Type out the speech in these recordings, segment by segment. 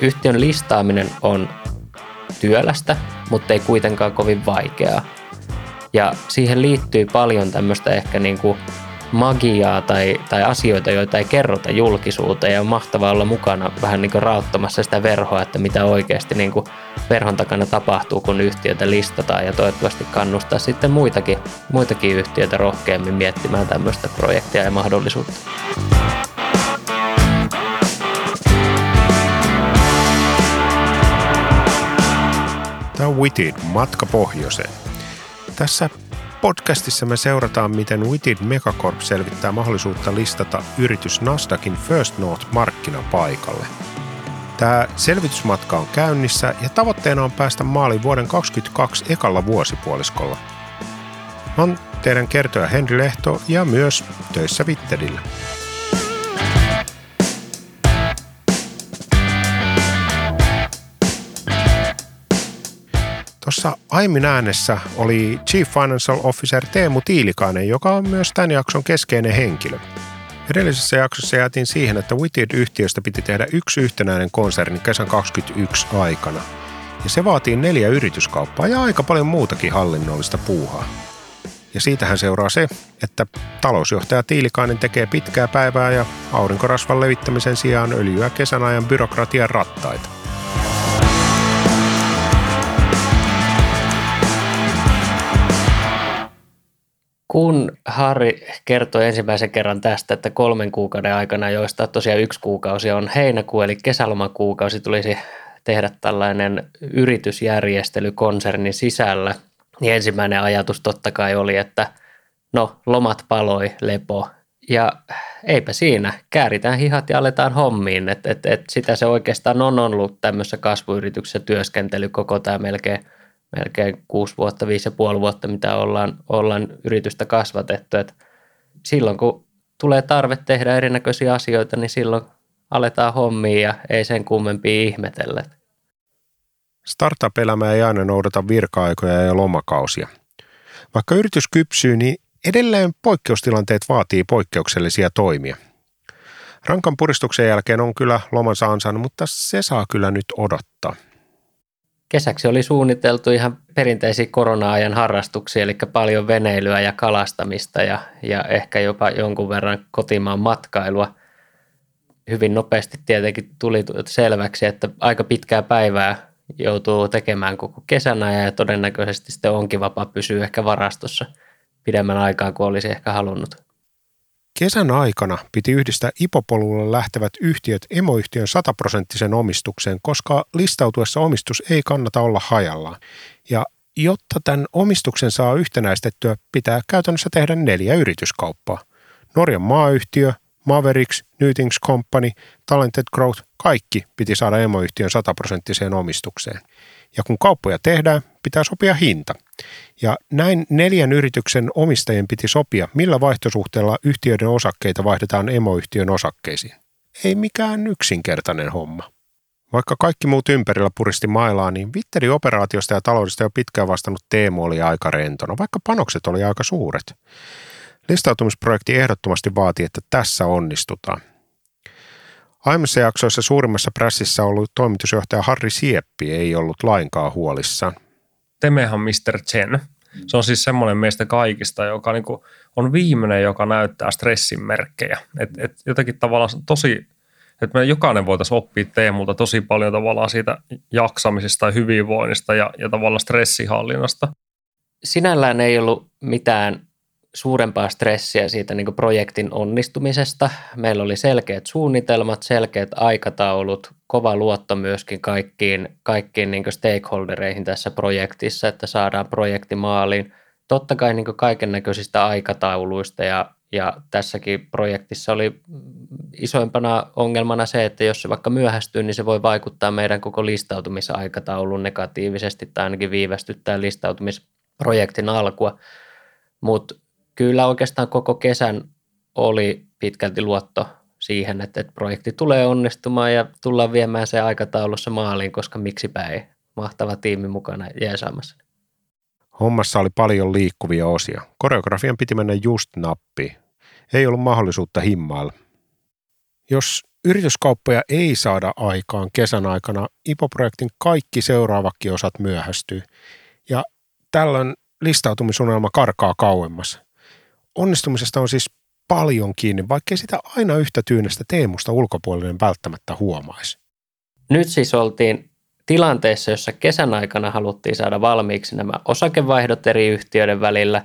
Yhtiön listaaminen on työlästä, mutta ei kuitenkaan kovin vaikeaa. Ja siihen liittyy paljon tämmöistä ehkä niin kuin magiaa tai, tai asioita, joita ei kerrota julkisuuteen ja on mahtavaa olla mukana vähän niin kuin rauttamassa sitä verhoa, että mitä oikeasti niin kuin verhon takana tapahtuu, kun yhtiötä listataan ja toivottavasti kannustaa sitten muitakin, muitakin yhtiöitä rohkeammin miettimään tämmöistä projektia ja mahdollisuutta. Tämä on Witted, matka pohjoiseen. Tässä podcastissa me seurataan, miten Witted Megacorp selvittää mahdollisuutta listata yritys Nasdaqin First North markkinapaikalle. Tämä selvitysmatka on käynnissä ja tavoitteena on päästä maaliin vuoden 2022 ekalla vuosipuoliskolla. Mä oon teidän kertoja Henri Lehto ja myös töissä Wittedillä. Tuossa aiemmin äänessä oli Chief Financial Officer Teemu Tiilikainen, joka on myös tämän jakson keskeinen henkilö. Edellisessä jaksossa jäätiin siihen, että Witted-yhtiöstä piti tehdä yksi yhtenäinen konserni kesän 2021 aikana. Ja se vaatii neljä yrityskauppaa ja aika paljon muutakin hallinnollista puuhaa. Ja siitähän seuraa se, että talousjohtaja Tiilikainen tekee pitkää päivää ja aurinkorasvan levittämisen sijaan öljyä kesän ajan byrokratian rattaita. Kun Harri kertoi ensimmäisen kerran tästä, että kolmen kuukauden aikana, joista tosiaan yksi kuukausi on heinäkuu, eli kesälomakuukausi, tulisi tehdä tällainen yritysjärjestely konsernin sisällä, niin ensimmäinen ajatus totta kai oli, että no lomat paloi, lepo, ja eipä siinä, kääritään hihat ja aletaan hommiin, että et, et sitä se oikeastaan on ollut tämmöisessä kasvuyrityksessä työskentely koko tämä melkein – melkein kuusi vuotta, viisi ja puoli vuotta, mitä ollaan, ollaan yritystä kasvatettu. Et silloin kun tulee tarve tehdä erinäköisiä asioita, niin silloin aletaan hommia ja ei sen kummempia ihmetellä. Startup-elämä ei aina noudata virka-aikoja ja lomakausia. Vaikka yritys kypsyy, niin edelleen poikkeustilanteet vaatii poikkeuksellisia toimia. Rankan puristuksen jälkeen on kyllä lomansa ansainnut, mutta se saa kyllä nyt odottaa. Kesäksi oli suunniteltu ihan perinteisiä korona-ajan harrastuksia, eli paljon veneilyä ja kalastamista ja, ja ehkä jopa jonkun verran kotimaan matkailua. Hyvin nopeasti tietenkin tuli selväksi, että aika pitkää päivää joutuu tekemään koko kesänä ja todennäköisesti sitten onkin vapaa pysyä ehkä varastossa pidemmän aikaa kuin olisi ehkä halunnut. Kesän aikana piti yhdistää IPO-polulle lähtevät yhtiöt emoyhtiön sataprosenttisen omistukseen, koska listautuessa omistus ei kannata olla hajallaan. Ja jotta tämän omistuksen saa yhtenäistettyä, pitää käytännössä tehdä neljä yrityskauppaa. Norjan maayhtiö, Mavericks, Newtings Company, Talented Growth, kaikki piti saada emoyhtiön sataprosenttiseen omistukseen. Ja kun kauppoja tehdään, pitää sopia hinta. Ja näin neljän yrityksen omistajien piti sopia, millä vaihtosuhteella yhtiöiden osakkeita vaihdetaan emoyhtiön osakkeisiin. Ei mikään yksinkertainen homma. Vaikka kaikki muut ympärillä puristi mailaa, niin Witterin operaatiosta ja taloudesta jo pitkään vastannut Teemu oli aika rentona, vaikka panokset oli aika suuret. Listautumisprojekti ehdottomasti vaati, että tässä onnistutaan. Aiemmissa jaksoissa suurimmassa prässissä ollut toimitusjohtaja Harri Sieppi ei ollut lainkaan huolissaan. Temehan Mr. Chen. Se on siis semmoinen meistä kaikista, joka niinku on viimeinen, joka näyttää stressin merkkejä. Et, et jotenkin tavallaan tosi, että me jokainen voitaisiin oppia Teemulta tosi paljon tavallaan siitä jaksamisesta ja hyvinvoinnista ja, ja tavallaan stressihallinnasta. Sinällään ei ollut mitään suurempaa stressiä siitä niin projektin onnistumisesta. Meillä oli selkeät suunnitelmat, selkeät aikataulut, kova luotto myöskin kaikkiin, kaikkiin niin stakeholdereihin tässä projektissa, että saadaan projekti maaliin. Totta kai niin kaiken näköisistä aikatauluista ja, ja tässäkin projektissa oli isoimpana ongelmana se, että jos se vaikka myöhästyy, niin se voi vaikuttaa meidän koko listautumisaikatauluun negatiivisesti tai ainakin viivästyttää listautumisprojektin alkua. Mutta kyllä oikeastaan koko kesän oli pitkälti luotto siihen, että, että projekti tulee onnistumaan ja tullaan viemään se aikataulussa maaliin, koska miksipä ei. Mahtava tiimi mukana jeesaamassa. Hommassa oli paljon liikkuvia osia. Koreografian piti mennä just nappi. ei ollut mahdollisuutta himmailla. Jos yrityskauppoja ei saada aikaan kesän aikana, IPO-projektin kaikki seuraavakin osat myöhästyy ja tällöin listautumisunelma karkaa kauemmas. Onnistumisesta on siis paljon kiinni, vaikkei sitä aina yhtä tyynestä teemusta ulkopuolinen välttämättä huomaisi. Nyt siis oltiin tilanteessa, jossa kesän aikana haluttiin saada valmiiksi nämä osakevaihdot eri yhtiöiden välillä,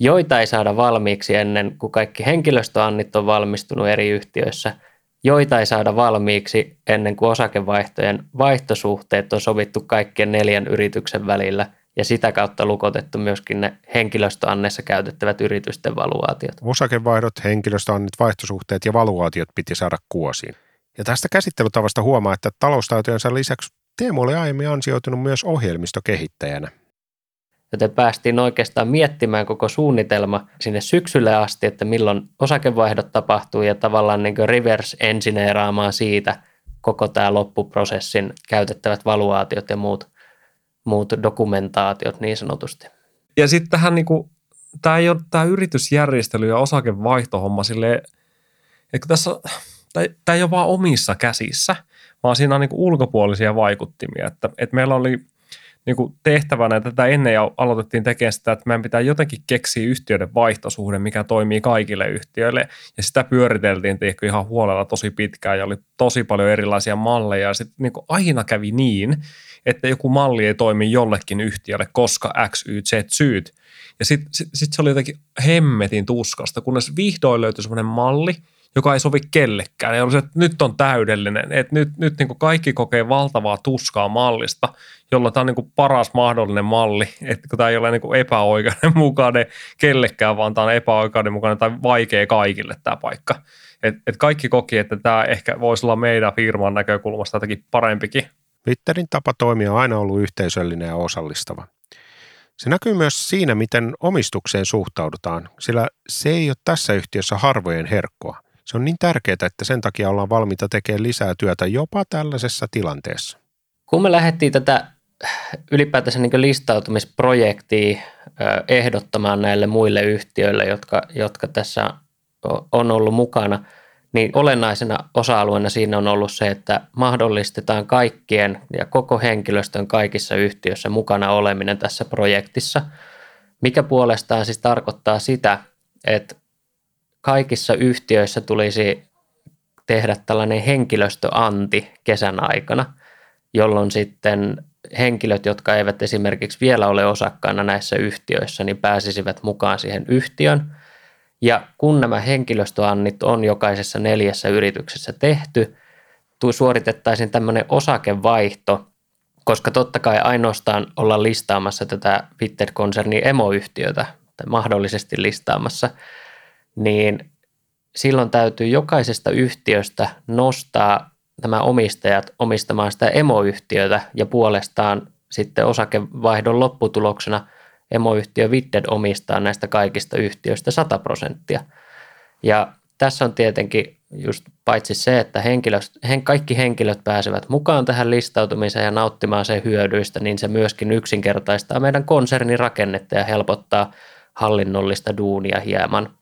joita ei saada valmiiksi ennen kuin kaikki henkilöstöannit on valmistunut eri yhtiöissä, joita ei saada valmiiksi ennen kuin osakevaihtojen vaihtosuhteet on sovittu kaikkien neljän yrityksen välillä ja sitä kautta lukotettu myöskin ne henkilöstöanneissa käytettävät yritysten valuaatiot. Osakevaihdot, henkilöstöannit, vaihtosuhteet ja valuaatiot piti saada kuosiin. Ja tästä käsittelytavasta huomaa, että taloustaitojensa lisäksi Teemu oli aiemmin ansioitunut myös ohjelmistokehittäjänä. Joten päästiin oikeastaan miettimään koko suunnitelma sinne syksylle asti, että milloin osakevaihdot tapahtuu ja tavallaan niin reverse engineeraamaan siitä koko tämä loppuprosessin käytettävät valuaatiot ja muut, muut dokumentaatiot niin sanotusti. Ja sitten tähän kuin, tämä ei ole tämä yritysjärjestely ja osakevaihtohomma silleen, että tässä, tämä ei ole vaan omissa käsissä – vaan siinä on niin kuin ulkopuolisia vaikuttimia. Että, että meillä oli niin kuin tehtävänä, tätä ennen ja aloitettiin tekemään sitä, että meidän pitää jotenkin keksiä yhtiöiden vaihtosuhde, mikä toimii kaikille yhtiöille. Ja sitä pyöriteltiin tehty ihan huolella tosi pitkään ja oli tosi paljon erilaisia malleja. Ja sitten niin aina kävi niin, että joku malli ei toimi jollekin yhtiölle, koska X, Y, Z syyt. Ja sitten sit, sit se oli jotenkin hemmetin tuskasta, kunnes vihdoin löytyi semmoinen malli – joka ei sovi kellekään. Ja se, että nyt on täydellinen, että nyt, nyt niin kuin kaikki kokee valtavaa tuskaa mallista, jolla tämä on niin kuin paras mahdollinen malli, että kun tämä ei ole niin kuin epäoikeudenmukainen kellekään, vaan tämä on epäoikeudenmukainen tai vaikea kaikille tämä paikka. Et, et kaikki koki, että tämä ehkä voisi olla meidän firman näkökulmasta jotenkin parempikin. Twitterin tapa toimia on aina ollut yhteisöllinen ja osallistava. Se näkyy myös siinä, miten omistukseen suhtaudutaan, sillä se ei ole tässä yhtiössä harvojen herkkoa. Se on niin tärkeää, että sen takia ollaan valmiita tekemään lisää työtä jopa tällaisessa tilanteessa. Kun me lähdettiin tätä ylipäätänsä niin listautumisprojektia ehdottamaan näille muille yhtiöille, jotka, jotka tässä on ollut mukana, niin olennaisena osa-alueena siinä on ollut se, että mahdollistetaan kaikkien ja koko henkilöstön kaikissa yhtiöissä mukana oleminen tässä projektissa, mikä puolestaan siis tarkoittaa sitä, että kaikissa yhtiöissä tulisi tehdä tällainen henkilöstöanti kesän aikana, jolloin sitten henkilöt, jotka eivät esimerkiksi vielä ole osakkaana näissä yhtiöissä, niin pääsisivät mukaan siihen yhtiön. Ja kun nämä henkilöstöannit on jokaisessa neljässä yrityksessä tehty, suoritettaisiin tämmöinen osakevaihto, koska totta kai ainoastaan olla listaamassa tätä Fitted-konsernin emoyhtiötä, tai mahdollisesti listaamassa – niin silloin täytyy jokaisesta yhtiöstä nostaa nämä omistajat omistamaan sitä emoyhtiötä ja puolestaan sitten osakevaihdon lopputuloksena emoyhtiö Vitted omistaa näistä kaikista yhtiöistä 100 prosenttia. Ja tässä on tietenkin just paitsi se, että henkilöt, kaikki henkilöt pääsevät mukaan tähän listautumiseen ja nauttimaan sen hyödyistä, niin se myöskin yksinkertaistaa meidän konsernin rakennetta ja helpottaa hallinnollista duunia hieman.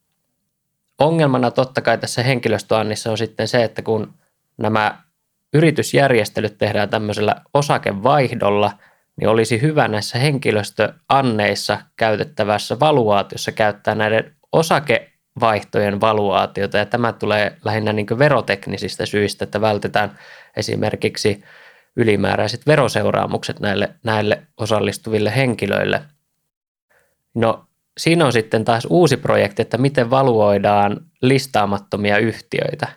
Ongelmana totta kai tässä henkilöstöannissa on sitten se, että kun nämä yritysjärjestelyt tehdään tämmöisellä osakevaihdolla, niin olisi hyvä näissä henkilöstöanneissa käytettävässä valuaatiossa käyttää näiden osakevaihtojen valuaatiota, ja tämä tulee lähinnä niin veroteknisistä syistä, että vältetään esimerkiksi ylimääräiset veroseuraamukset näille, näille osallistuville henkilöille. No siinä on sitten taas uusi projekti, että miten valuoidaan listaamattomia yhtiöitä.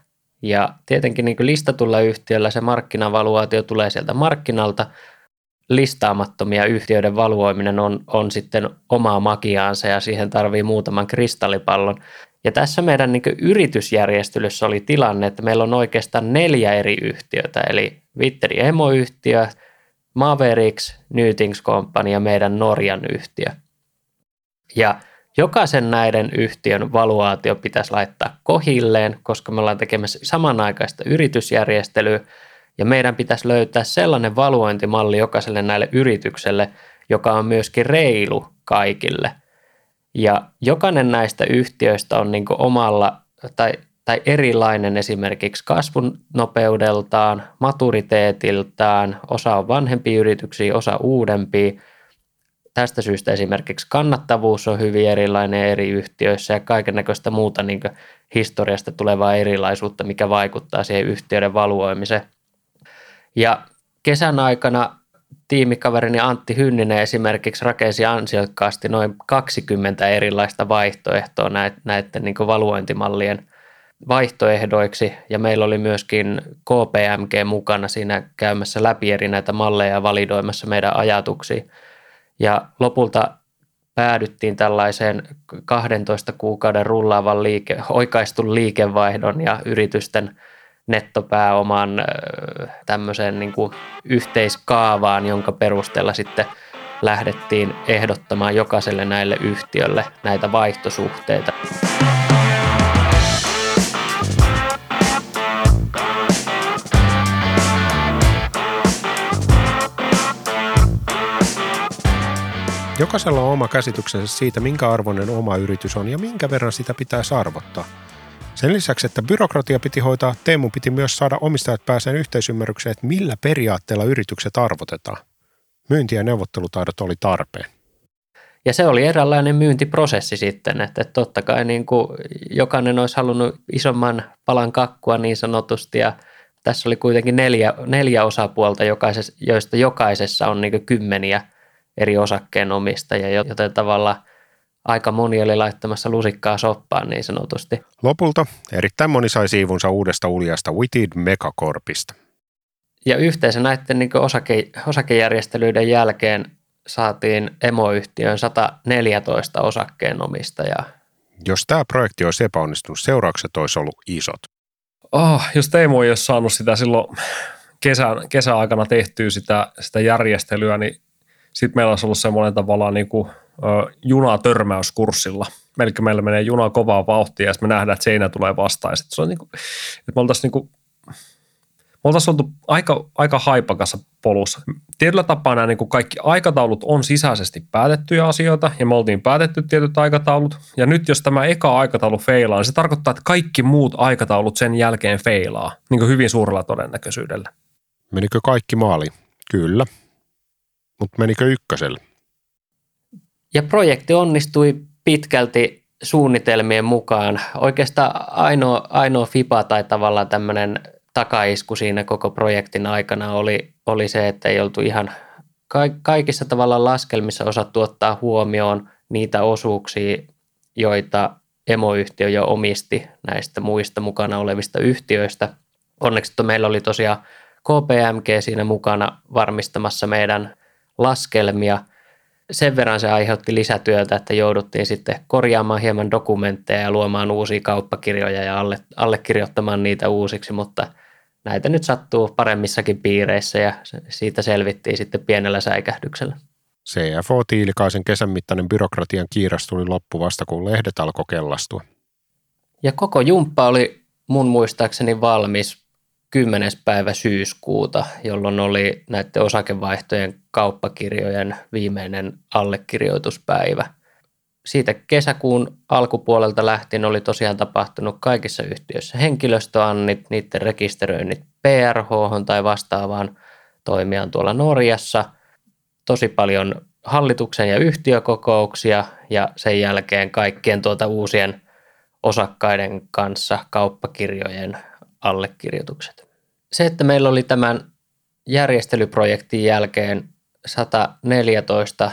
Ja tietenkin niin listatulla yhtiöllä se markkinavaluaatio tulee sieltä markkinalta. Listaamattomia yhtiöiden valuoiminen on, on sitten omaa magiaansa ja siihen tarvii muutaman kristallipallon. Ja tässä meidän niin yritysjärjestelyssä oli tilanne, että meillä on oikeastaan neljä eri yhtiötä, eli Vitteri emoyhtiö, Mavericks, Nytings Company ja meidän Norjan yhtiö – ja jokaisen näiden yhtiön valuaatio pitäisi laittaa kohilleen, koska me ollaan tekemässä samanaikaista yritysjärjestelyä ja meidän pitäisi löytää sellainen valuointimalli jokaiselle näille yritykselle, joka on myöskin reilu kaikille. Ja jokainen näistä yhtiöistä on niin omalla tai, tai erilainen esimerkiksi kasvun nopeudeltaan, maturiteetiltaan, osa on vanhempia yrityksiä, osa uudempia. Tästä syystä esimerkiksi kannattavuus on hyvin erilainen eri yhtiöissä ja kaiken näköistä muuta niin historiasta tulevaa erilaisuutta, mikä vaikuttaa siihen yhtiöiden valuoimiseen. Ja kesän aikana tiimikaverini Antti Hynninen esimerkiksi rakensi ansiokkaasti noin 20 erilaista vaihtoehtoa näiden niin valuointimallien vaihtoehdoiksi ja meillä oli myöskin KPMG mukana siinä käymässä läpi eri näitä malleja ja validoimassa meidän ajatuksia. Ja lopulta päädyttiin tällaiseen 12 kuukauden rullaavan liike, oikaistun liikevaihdon ja yritysten nettopääoman tämmöiseen niin kuin yhteiskaavaan, jonka perusteella sitten lähdettiin ehdottamaan jokaiselle näille yhtiölle näitä vaihtosuhteita. Jokaisella on oma käsityksensä siitä, minkä arvoinen oma yritys on ja minkä verran sitä pitää arvottaa. Sen lisäksi, että byrokratia piti hoitaa, Teemu piti myös saada omistajat pääseen yhteisymmärrykseen, että millä periaatteella yritykset arvotetaan. Myynti- ja neuvottelutaidot oli tarpeen. Ja se oli eräänlainen myyntiprosessi sitten, että totta kai niin kuin jokainen olisi halunnut isomman palan kakkua niin sanotusti ja tässä oli kuitenkin neljä, neljä osapuolta, joista jokaisessa on niin kymmeniä eri osakkeenomistajia, joten tavallaan aika moni oli laittamassa lusikkaa soppaan niin sanotusti. Lopulta erittäin moni sai siivunsa uudesta uljasta Witted Megacorpista. Ja yhteensä näiden niin osake, osakejärjestelyiden jälkeen saatiin emoyhtiön 114 osakkeenomistajaa. Jos tämä projekti olisi epäonnistunut, seuraukset olisi ollut isot. Oh, jos Teemu ei olisi saanut sitä silloin kesän, kesäaikana tehtyä sitä, sitä järjestelyä, niin sitten meillä olisi ollut semmoinen tavallaan niin kuin – junatörmäyskurssilla. Melkein meillä menee juna kovaa vauhtia ja me nähdään, että seinä tulee vastaan. Ja se on niin kuin, että me oltaisiin, niin kuin, me oltaisiin oltu aika, aika haipakassa polussa. Tietyllä tapaa nämä niin kuin kaikki aikataulut on sisäisesti päätettyjä asioita ja me oltiin päätetty tietyt aikataulut. Ja nyt jos tämä eka aikataulu feilaa, niin se tarkoittaa, että kaikki muut aikataulut sen jälkeen feilaa niin kuin hyvin suurella todennäköisyydellä. Menikö kaikki maali? Kyllä. Mutta menikö ykköselle? Ja projekti onnistui pitkälti suunnitelmien mukaan. Oikeastaan ainoa, ainoa FIPA tai tavallaan tämmöinen takaisku siinä koko projektin aikana oli, oli se, että ei oltu ihan kaikissa tavalla laskelmissa osattu ottaa huomioon niitä osuuksia, joita emoyhtiö jo omisti näistä muista mukana olevista yhtiöistä. Onneksi meillä oli tosiaan KPMG siinä mukana varmistamassa meidän laskelmia – sen verran se aiheutti lisätyötä, että jouduttiin sitten korjaamaan hieman dokumentteja ja luomaan uusia kauppakirjoja ja alle, allekirjoittamaan niitä uusiksi, mutta näitä nyt sattuu paremmissakin piireissä ja siitä selvittiin sitten pienellä säikähdyksellä. CFO Tiilikaisen kesän mittainen byrokratian kiiras tuli loppu vasta, kun lehdet alkoi kellastua. Ja koko jumppa oli mun muistaakseni valmis 10. päivä syyskuuta, jolloin oli näiden osakevaihtojen kauppakirjojen viimeinen allekirjoituspäivä. Siitä kesäkuun alkupuolelta lähtien oli tosiaan tapahtunut kaikissa yhtiöissä henkilöstöannit, niiden rekisteröinnit PRH tai vastaavaan toimijaan tuolla Norjassa, tosi paljon hallituksen ja yhtiökokouksia ja sen jälkeen kaikkien tuota uusien osakkaiden kanssa kauppakirjojen allekirjoitukset. Se, että meillä oli tämän järjestelyprojektin jälkeen 114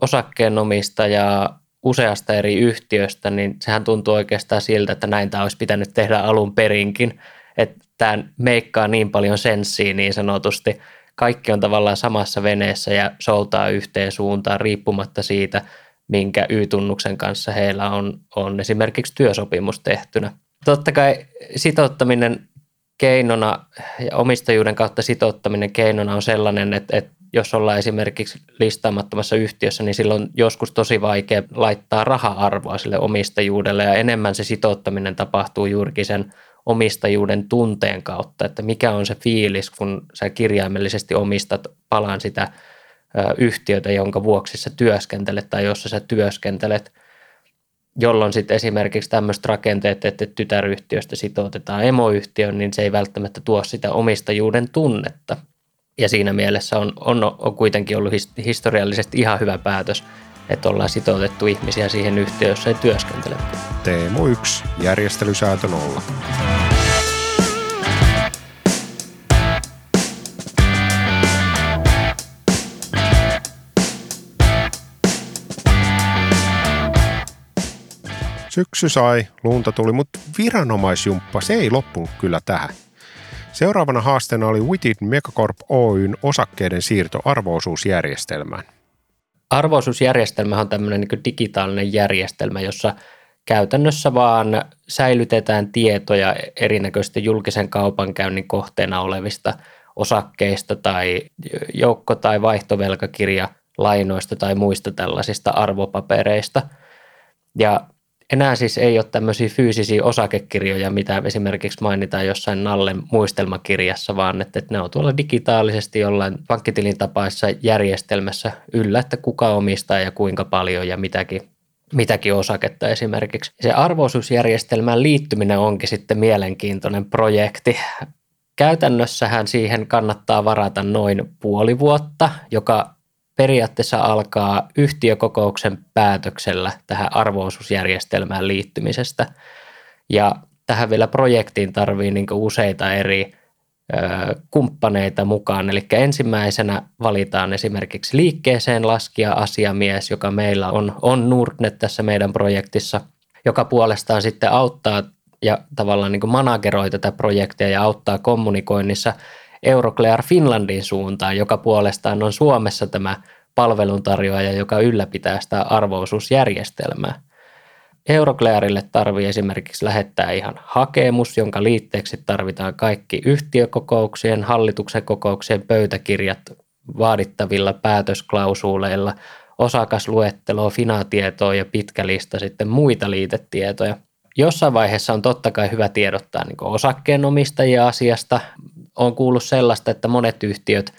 osakkeenomistajaa useasta eri yhtiöstä, niin sehän tuntuu oikeastaan siltä, että näin tämä olisi pitänyt tehdä alun perinkin. Että tämä meikkaa niin paljon senssiä niin sanotusti. Kaikki on tavallaan samassa veneessä ja soutaa yhteen suuntaan riippumatta siitä, minkä Y-tunnuksen kanssa heillä on, on esimerkiksi työsopimus tehtynä. Totta kai sitouttaminen keinona ja omistajuuden kautta sitouttaminen keinona on sellainen, että, että jos ollaan esimerkiksi listaamattomassa yhtiössä, niin silloin joskus tosi vaikea laittaa raha-arvoa sille omistajuudelle ja enemmän se sitouttaminen tapahtuu juurikin sen omistajuuden tunteen kautta, että mikä on se fiilis, kun sä kirjaimellisesti omistat palan sitä yhtiötä, jonka vuoksi sä työskentelet tai jossa sä työskentelet, jolloin sitten esimerkiksi tämmöiset rakenteet, että tytäryhtiöstä sitoutetaan emoyhtiön, niin se ei välttämättä tuo sitä omistajuuden tunnetta. Ja siinä mielessä on, on, on kuitenkin ollut historiallisesti ihan hyvä päätös, että ollaan sitoutettu ihmisiä siihen yhtiöön, jossa ei työskentele. Teemu 1, järjestelysäätö 0. Syksy sai, lunta tuli, mutta viranomaisjumppa, se ei loppunut kyllä tähän. Seuraavana haasteena oli Witted Megacorp Oyn osakkeiden siirto arvoosuusjärjestelmään. Arvoosuusjärjestelmä on tämmöinen niin digitaalinen järjestelmä, jossa käytännössä vaan säilytetään tietoja erinäköistä julkisen kaupankäynnin kohteena olevista osakkeista tai joukko- tai vaihtovelkakirja lainoista tai muista tällaisista arvopapereista. Ja enää siis ei ole tämmöisiä fyysisiä osakekirjoja, mitä esimerkiksi mainitaan jossain Nallen muistelmakirjassa, vaan että, että ne on tuolla digitaalisesti jollain pankkitilin tapaisessa järjestelmässä yllä, että kuka omistaa ja kuinka paljon ja mitäkin, mitäkin osaketta esimerkiksi. Se arvoisuusjärjestelmään liittyminen onkin sitten mielenkiintoinen projekti. Käytännössähän siihen kannattaa varata noin puoli vuotta, joka periaatteessa alkaa yhtiökokouksen päätöksellä tähän arvoosuusjärjestelmään liittymisestä. Ja tähän vielä projektiin tarvii niin useita eri ö, kumppaneita mukaan. Eli ensimmäisenä valitaan esimerkiksi liikkeeseen laskija asiamies, joka meillä on, on Nordnet tässä meidän projektissa, joka puolestaan sitten auttaa ja tavallaan niin manageroi tätä projektia ja auttaa kommunikoinnissa – Euroclear Finlandin suuntaan, joka puolestaan on Suomessa tämä palveluntarjoaja, joka ylläpitää sitä arvoisuusjärjestelmää. Euroclearille tarvii esimerkiksi lähettää ihan hakemus, jonka liitteeksi tarvitaan kaikki yhtiökokouksien, hallituksen kokouksien pöytäkirjat vaadittavilla päätösklausuuleilla, osakasluettelo, finatietoa ja pitkä lista sitten muita liitetietoja. Jossain vaiheessa on totta kai hyvä tiedottaa niin osakkeenomistajia asiasta, on kuullut sellaista, että monet yhtiöt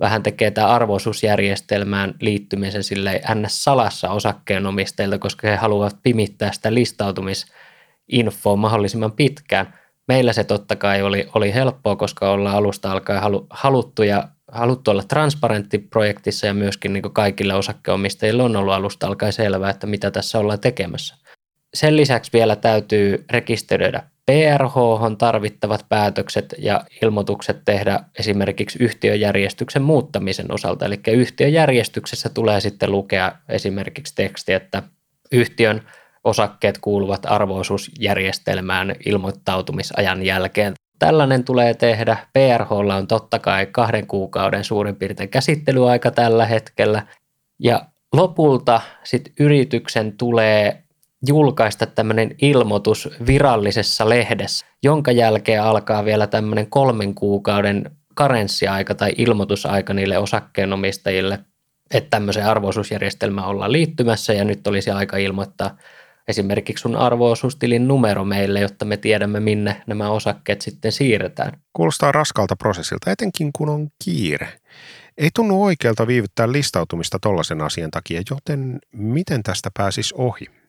vähän tekee tämä arvoisuusjärjestelmään liittymisen sille ns. salassa osakkeenomistajilta, koska he haluavat pimittää sitä listautumisinfoa mahdollisimman pitkään. Meillä se totta kai oli, oli helppoa, koska ollaan alusta alkaen halu, haluttu, ja, haluttu olla transparentti projektissa ja myöskin niin kaikille osakkeenomistajille on ollut alusta alkaen selvää, että mitä tässä ollaan tekemässä. Sen lisäksi vielä täytyy rekisteröidä PRH tarvittavat päätökset ja ilmoitukset tehdä esimerkiksi yhtiöjärjestyksen muuttamisen osalta. Eli yhtiöjärjestyksessä tulee sitten lukea esimerkiksi teksti, että yhtiön osakkeet kuuluvat arvoisuusjärjestelmään ilmoittautumisajan jälkeen. Tällainen tulee tehdä. PRH on totta kai kahden kuukauden suurin piirtein käsittelyaika tällä hetkellä. Ja lopulta sitten yrityksen tulee julkaista tämmöinen ilmoitus virallisessa lehdessä, jonka jälkeen alkaa vielä tämmöinen kolmen kuukauden karenssiaika tai ilmoitusaika niille osakkeenomistajille, että tämmöiseen arvoisuusjärjestelmään ollaan liittymässä ja nyt olisi aika ilmoittaa esimerkiksi sun arvoosuustilin numero meille, jotta me tiedämme, minne nämä osakkeet sitten siirretään. Kuulostaa raskalta prosessilta, etenkin kun on kiire. Ei tunnu oikealta viivyttää listautumista tollaisen asian takia, joten miten tästä pääsisi ohi?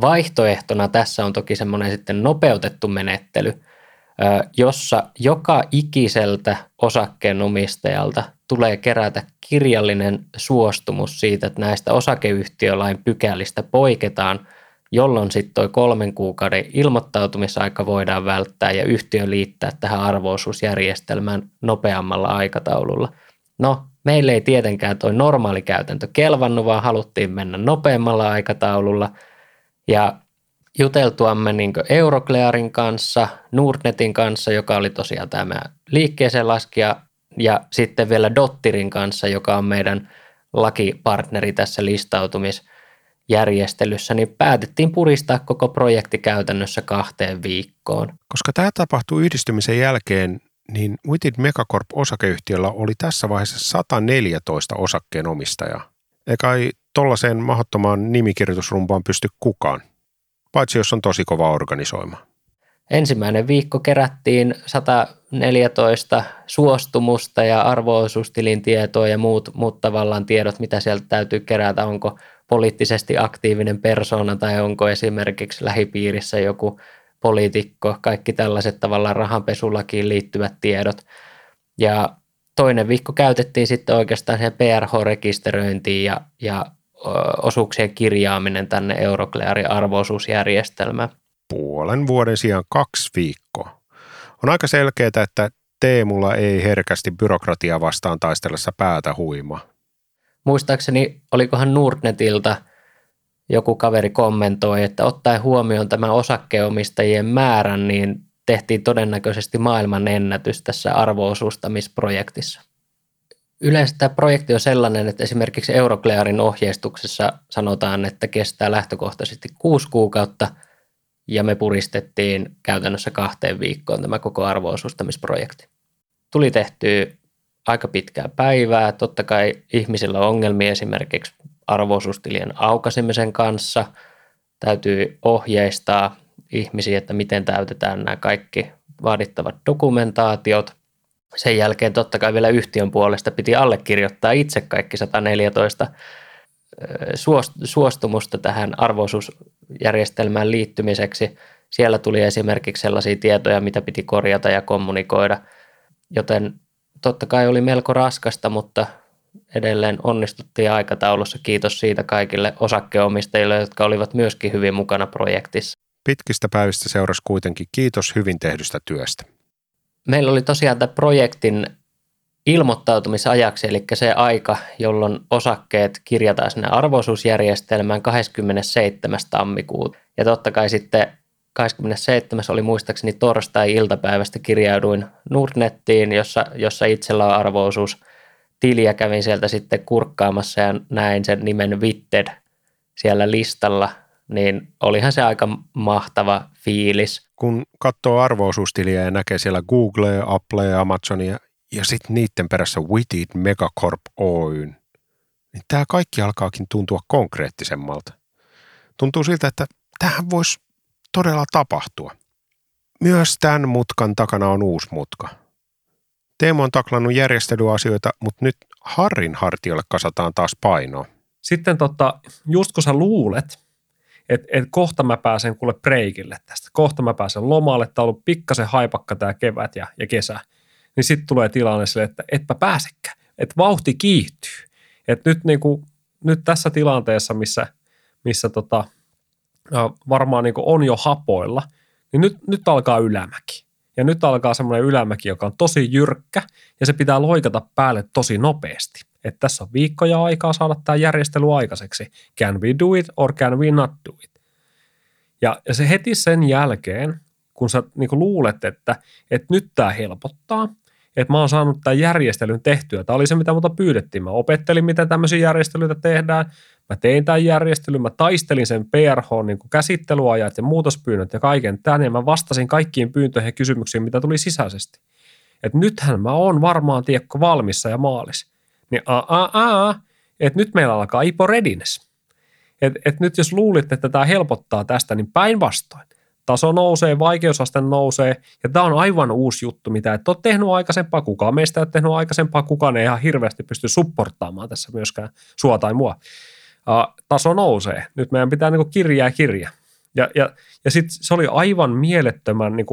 Vaihtoehtona tässä on toki semmoinen sitten nopeutettu menettely, jossa joka ikiseltä osakkeenomistajalta tulee kerätä kirjallinen suostumus siitä, että näistä osakeyhtiölain pykälistä poiketaan, jolloin sitten tuo kolmen kuukauden ilmoittautumisaika voidaan välttää ja yhtiö liittää tähän arvoisuusjärjestelmään nopeammalla aikataululla. No, meille ei tietenkään tuo normaali käytäntö kelvannut, vaan haluttiin mennä nopeammalla aikataululla – ja juteltuamme niin Euroclearin kanssa, Nordnetin kanssa, joka oli tosiaan tämä liikkeeseen laskija, ja sitten vielä Dottirin kanssa, joka on meidän lakipartneri tässä listautumisjärjestelyssä, niin päätettiin puristaa koko projekti käytännössä kahteen viikkoon. Koska tämä tapahtui yhdistymisen jälkeen, niin Witted Megacorp osakeyhtiöllä oli tässä vaiheessa 114 osakkeenomistajaa. Eikä ei tollaiseen mahdottomaan nimikirjoitusrumpaan pysty kukaan, paitsi jos on tosi kova organisoima. Ensimmäinen viikko kerättiin 114 suostumusta ja arvoosuustilin tietoa ja muut, muut tavallaan tiedot, mitä sieltä täytyy kerätä. Onko poliittisesti aktiivinen persona tai onko esimerkiksi lähipiirissä joku poliitikko, kaikki tällaiset tavallaan rahanpesulakiin liittyvät tiedot. Ja toinen viikko käytettiin sitten oikeastaan siihen PRH-rekisteröintiin ja, ja osuuksien kirjaaminen tänne Euroclearin arvoisuusjärjestelmään. Puolen vuoden sijaan kaksi viikkoa. On aika selkeää, että Teemulla ei herkästi byrokratia vastaan taistellessa päätä huima. Muistaakseni, olikohan Nordnetilta joku kaveri kommentoi, että ottaen huomioon tämän osakkeenomistajien määrän, niin tehtiin todennäköisesti maailman ennätys tässä arvoosuustamisprojektissa. Yleensä tämä projekti on sellainen, että esimerkiksi Euroclearin ohjeistuksessa sanotaan, että kestää lähtökohtaisesti kuusi kuukautta ja me puristettiin käytännössä kahteen viikkoon tämä koko arvoosuustamisprojekti. Tuli tehtyä aika pitkää päivää. Totta kai ihmisillä on ongelmia esimerkiksi arvoosuustilien aukasemisen kanssa. Täytyy ohjeistaa ihmisiä, että miten täytetään nämä kaikki vaadittavat dokumentaatiot. Sen jälkeen totta kai vielä yhtiön puolesta piti allekirjoittaa itse kaikki 114 suostumusta tähän arvoisuusjärjestelmään liittymiseksi. Siellä tuli esimerkiksi sellaisia tietoja, mitä piti korjata ja kommunikoida, joten totta kai oli melko raskasta, mutta edelleen onnistuttiin aikataulussa. Kiitos siitä kaikille osakkeenomistajille, jotka olivat myöskin hyvin mukana projektissa. Pitkistä päivistä seurasi kuitenkin kiitos hyvin tehdystä työstä. Meillä oli tosiaan tämä projektin ilmoittautumisajaksi, eli se aika, jolloin osakkeet kirjataan sinne arvoisuusjärjestelmään 27. tammikuuta. Ja totta kai sitten 27. oli muistaakseni torstai-iltapäivästä kirjauduin Nordnettiin, jossa, jossa itsellä on arvoisuus tiliä kävin sieltä sitten kurkkaamassa ja näin sen nimen Vitted siellä listalla, niin olihan se aika mahtava fiilis. Kun katsoo arvoosuustiliä ja näkee siellä Google, Apple, Amazonia ja sitten niiden perässä Witted Megacorp Oyn, niin tämä kaikki alkaakin tuntua konkreettisemmalta. Tuntuu siltä, että tähän voisi todella tapahtua. Myös tämän mutkan takana on uusi mutka. Teemo on taklannut järjestelyasioita, mutta nyt Harrin hartiolle kasataan taas painoa. Sitten tota, just kun sä luulet, että et kohta mä pääsen kuule breikille tästä, kohta mä pääsen lomalle, tämä on ollut pikkasen haipakka tämä kevät ja, ja kesä, niin sitten tulee tilanne sille, että etpä pääsekään, että vauhti kiihtyy. Että nyt, niinku, nyt tässä tilanteessa, missä, missä tota, varmaan niinku on jo hapoilla, niin nyt, nyt alkaa ylämäki. Ja nyt alkaa semmoinen ylämäki, joka on tosi jyrkkä ja se pitää loikata päälle tosi nopeasti. Että tässä on viikkoja aikaa saada tämä järjestely aikaiseksi. Can we do it or can we not do it? Ja, ja se heti sen jälkeen, kun sä niin luulet, että, että nyt tämä helpottaa, että mä oon saanut tämän järjestelyn tehtyä. Tämä oli se, mitä muuta pyydettiin. Mä opettelin, miten tämmöisiä järjestelyitä tehdään. Mä tein tämän järjestelyn, mä taistelin sen PRH niin kuin käsittelyajat ja muutospyynnöt ja kaiken tämän, ja mä vastasin kaikkiin pyyntöihin ja kysymyksiin, mitä tuli sisäisesti. Että nythän mä oon varmaan, tiekko, valmissa ja maalis. Niin a, a, a, että nyt meillä alkaa IPO readiness. Että et nyt jos luulitte, että tämä helpottaa tästä, niin päinvastoin taso nousee, vaikeusaste nousee, ja tämä on aivan uusi juttu, mitä et ole tehnyt aikaisempaa, kukaan meistä ei ole tehnyt aikaisempaa, kukaan ei ihan hirveästi pysty supporttaamaan tässä myöskään sua tai mua. Uh, taso nousee, nyt meidän pitää niin kirjaa kirja. Ja, ja, ja sitten se oli aivan mielettömän niin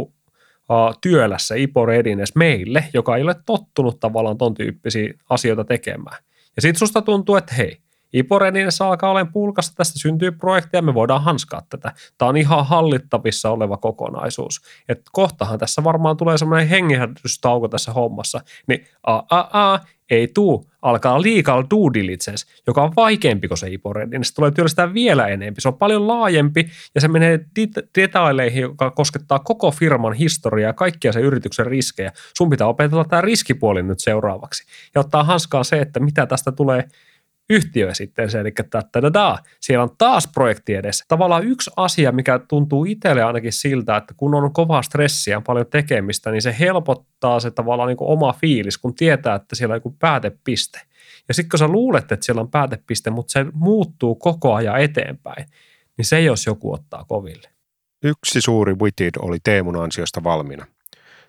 työlässä Ipo Readiness meille, joka ei ole tottunut tavallaan ton tyyppisiä asioita tekemään. Ja sitten susta tuntuu, että hei, Iporenissa alkaa olemaan pulkasta, tästä syntyy projekteja, me voidaan hanskaa tätä. Tämä on ihan hallittavissa oleva kokonaisuus. Et kohtahan tässä varmaan tulee semmoinen hengihätystauko tässä hommassa, niin a, a, a, ei tuu, alkaa legal due diligence, joka on vaikeampi kuin se IPORE, niin se tulee työllistää vielä enemmän. Se on paljon laajempi ja se menee detaileihin, joka koskettaa koko firman historiaa ja kaikkia sen yrityksen riskejä. Sun pitää opetella tämä riskipuoli nyt seuraavaksi ja ottaa hanskaan se, että mitä tästä tulee yhtiö sitten se, eli siellä on taas projekti edessä. Tavallaan yksi asia, mikä tuntuu itselle ainakin siltä, että kun on kovaa stressiä, paljon tekemistä, niin se helpottaa se tavallaan niin kuin oma fiilis, kun tietää, että siellä on joku päätepiste. Ja sitten kun sä luulet, että siellä on päätepiste, mutta se muuttuu koko ajan eteenpäin, niin se jos joku ottaa koville. Yksi suuri Witted oli Teemun ansiosta valmiina.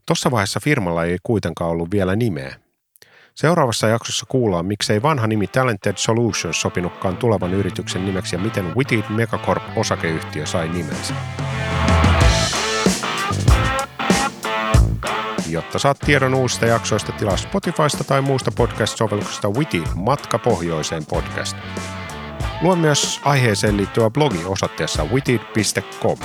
Tuossa vaiheessa firmalla ei kuitenkaan ollut vielä nimeä. Seuraavassa jaksossa kuullaan, miksei vanha nimi Talented Solutions sopinutkaan tulevan yrityksen nimeksi ja miten Witted Megacorp osakeyhtiö sai nimensä. Jotta saat tiedon uusista jaksoista, tilaa Spotifysta tai muusta podcast-sovelluksesta Witty Matka Pohjoiseen podcast. Lue myös aiheeseen liittyvä blogi osoitteessa witty.com.